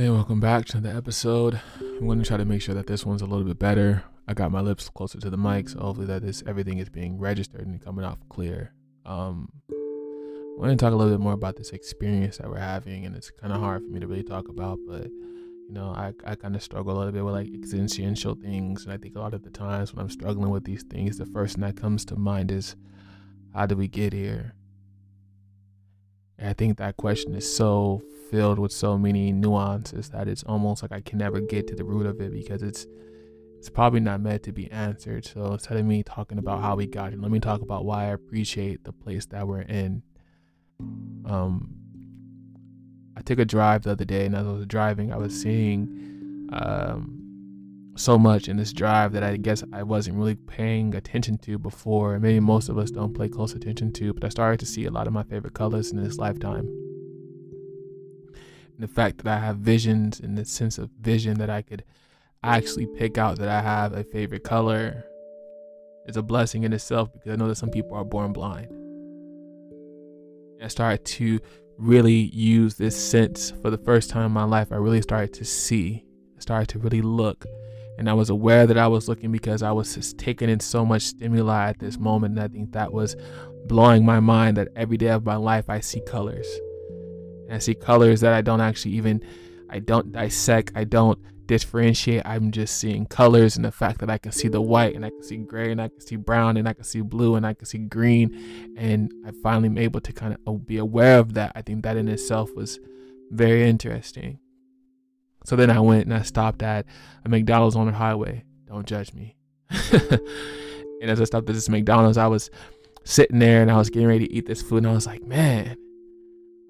Hey, welcome back to the episode. I'm going to try to make sure that this one's a little bit better. I got my lips closer to the mic, so hopefully that this everything is being registered and coming off clear. Um, I want to talk a little bit more about this experience that we're having, and it's kind of hard for me to really talk about, but you know, I, I kind of struggle a little bit with like existential things, and I think a lot of the times when I'm struggling with these things, the first thing that comes to mind is, how did we get here? And I think that question is so filled with so many nuances that it's almost like I can never get to the root of it because it's it's probably not meant to be answered. So instead of me talking about how we got here, let me talk about why I appreciate the place that we're in. Um, I took a drive the other day, and as I was driving, I was seeing um, so much in this drive that I guess I wasn't really paying attention to before. Maybe most of us don't pay close attention to, but I started to see a lot of my favorite colors in this lifetime the fact that I have visions and the sense of vision that I could actually pick out that I have a favorite color is a blessing in itself because I know that some people are born blind. I started to really use this sense for the first time in my life. I really started to see, I started to really look. And I was aware that I was looking because I was just taking in so much stimuli at this moment. And I think that was blowing my mind that every day of my life I see colors. And I see colors that I don't actually even I don't dissect, I don't differentiate. I'm just seeing colors and the fact that I can see the white and I can see gray and I can see brown and I can see blue and I can see green. And I finally am able to kind of oh, be aware of that. I think that in itself was very interesting. So then I went and I stopped at a McDonald's on the highway. Don't judge me. and as I stopped at this McDonald's, I was sitting there and I was getting ready to eat this food and I was like, man,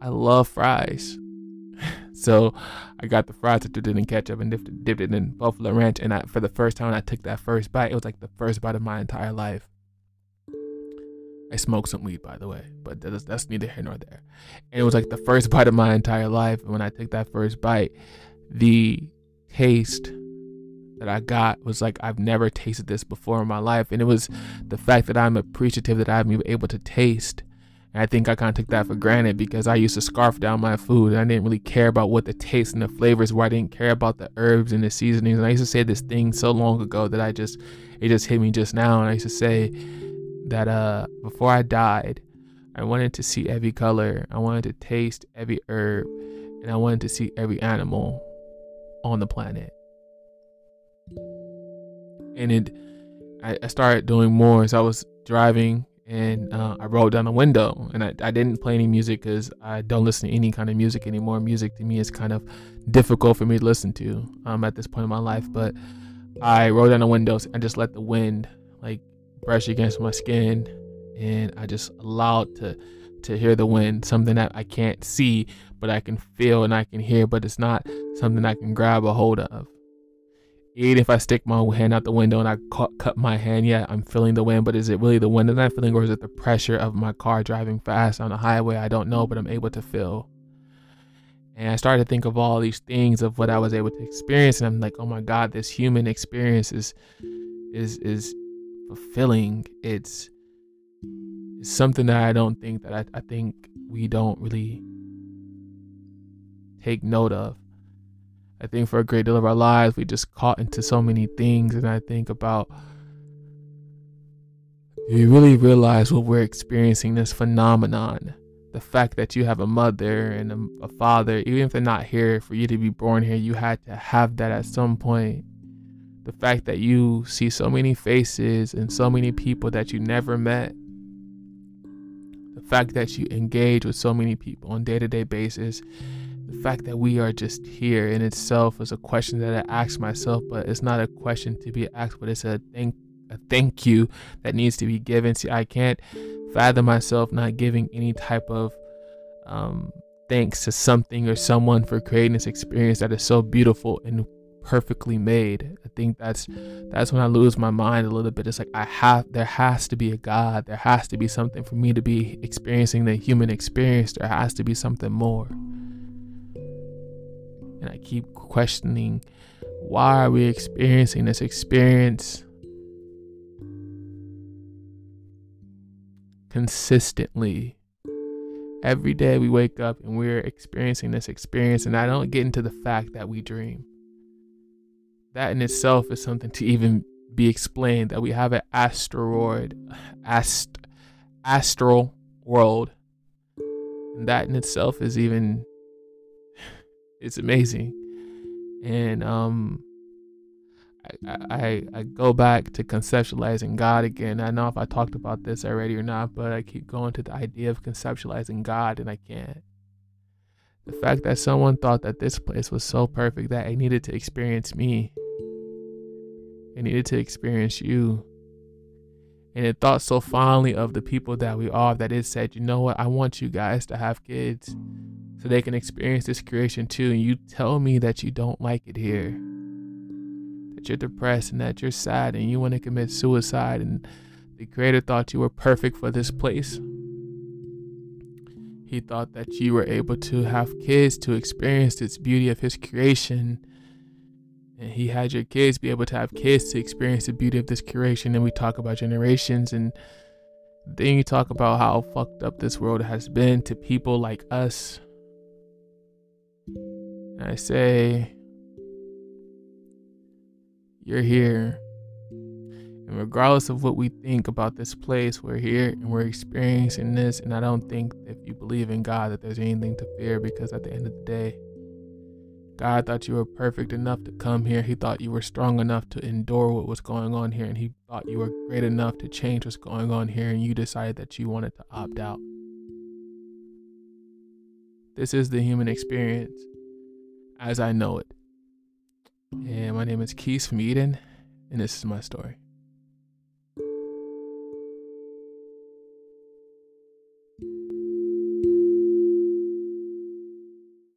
I love fries. so I got the fries, dipped it in ketchup, and dipped, dipped it in buffalo ranch. And I, for the first time, I took that first bite. It was like the first bite of my entire life. I smoked some weed, by the way, but that's, that's neither here nor there. And it was like the first bite of my entire life. And when I took that first bite, the taste that I got was like I've never tasted this before in my life. And it was the fact that I'm appreciative that I'm able to taste and I think I kind of took that for granted because I used to scarf down my food and I didn't really care about what the taste and the flavors were. I didn't care about the herbs and the seasonings. And I used to say this thing so long ago that I just, it just hit me just now. And I used to say that uh, before I died, I wanted to see every color, I wanted to taste every herb, and I wanted to see every animal on the planet. And it, I, I started doing more as I was driving and uh, I rolled down the window and I, I didn't play any music because I don't listen to any kind of music anymore. Music to me is kind of difficult for me to listen to um, at this point in my life. But I rolled down the windows and just let the wind like brush against my skin and I just allowed to to hear the wind, something that I can't see, but I can feel and I can hear, but it's not something I can grab a hold of even if I stick my hand out the window and I cut, cut my hand, yeah, I'm feeling the wind, but is it really the wind that I'm feeling or is it the pressure of my car driving fast on the highway? I don't know, but I'm able to feel. And I started to think of all these things of what I was able to experience, and I'm like, oh my God, this human experience is is is fulfilling. It's, it's something that I don't think that I, I think we don't really take note of. I think for a great deal of our lives, we just caught into so many things. And I think about we really realize what we're experiencing this phenomenon. The fact that you have a mother and a, a father, even if they're not here, for you to be born here, you had to have that at some point. The fact that you see so many faces and so many people that you never met. The fact that you engage with so many people on day to day basis the fact that we are just here in itself is a question that I ask myself, but it's not a question to be asked, but it's a thank a thank you that needs to be given. See, I can't fathom myself not giving any type of um, thanks to something or someone for creating this experience that is so beautiful and perfectly made. I think that's that's when I lose my mind a little bit. It's like I have there has to be a God. There has to be something for me to be experiencing the human experience. There has to be something more and I keep questioning why are we experiencing this experience consistently? Every day we wake up and we're experiencing this experience, and I don't get into the fact that we dream. That in itself is something to even be explained that we have an asteroid, ast, astral world. And that in itself is even, it's amazing. And um, I, I, I go back to conceptualizing God again. I know if I talked about this already or not, but I keep going to the idea of conceptualizing God and I can't. The fact that someone thought that this place was so perfect that it needed to experience me, it needed to experience you. And it thought so fondly of the people that we are that it said, you know what, I want you guys to have kids so they can experience this creation too. And you tell me that you don't like it here that you're depressed and that you're sad and you want to commit suicide and the creator thought you were perfect for this place. He thought that you were able to have kids to experience this beauty of his creation. And he had your kids be able to have kids to experience the beauty of this creation. And we talk about generations and then you talk about how fucked up this world has been to people like us. And I say, you're here. And regardless of what we think about this place, we're here and we're experiencing this. And I don't think if you believe in God that there's anything to fear because at the end of the day, God thought you were perfect enough to come here. He thought you were strong enough to endure what was going on here. And He thought you were great enough to change what's going on here. And you decided that you wanted to opt out. This is the human experience as I know it. And my name is Keith from Eden, and this is my story.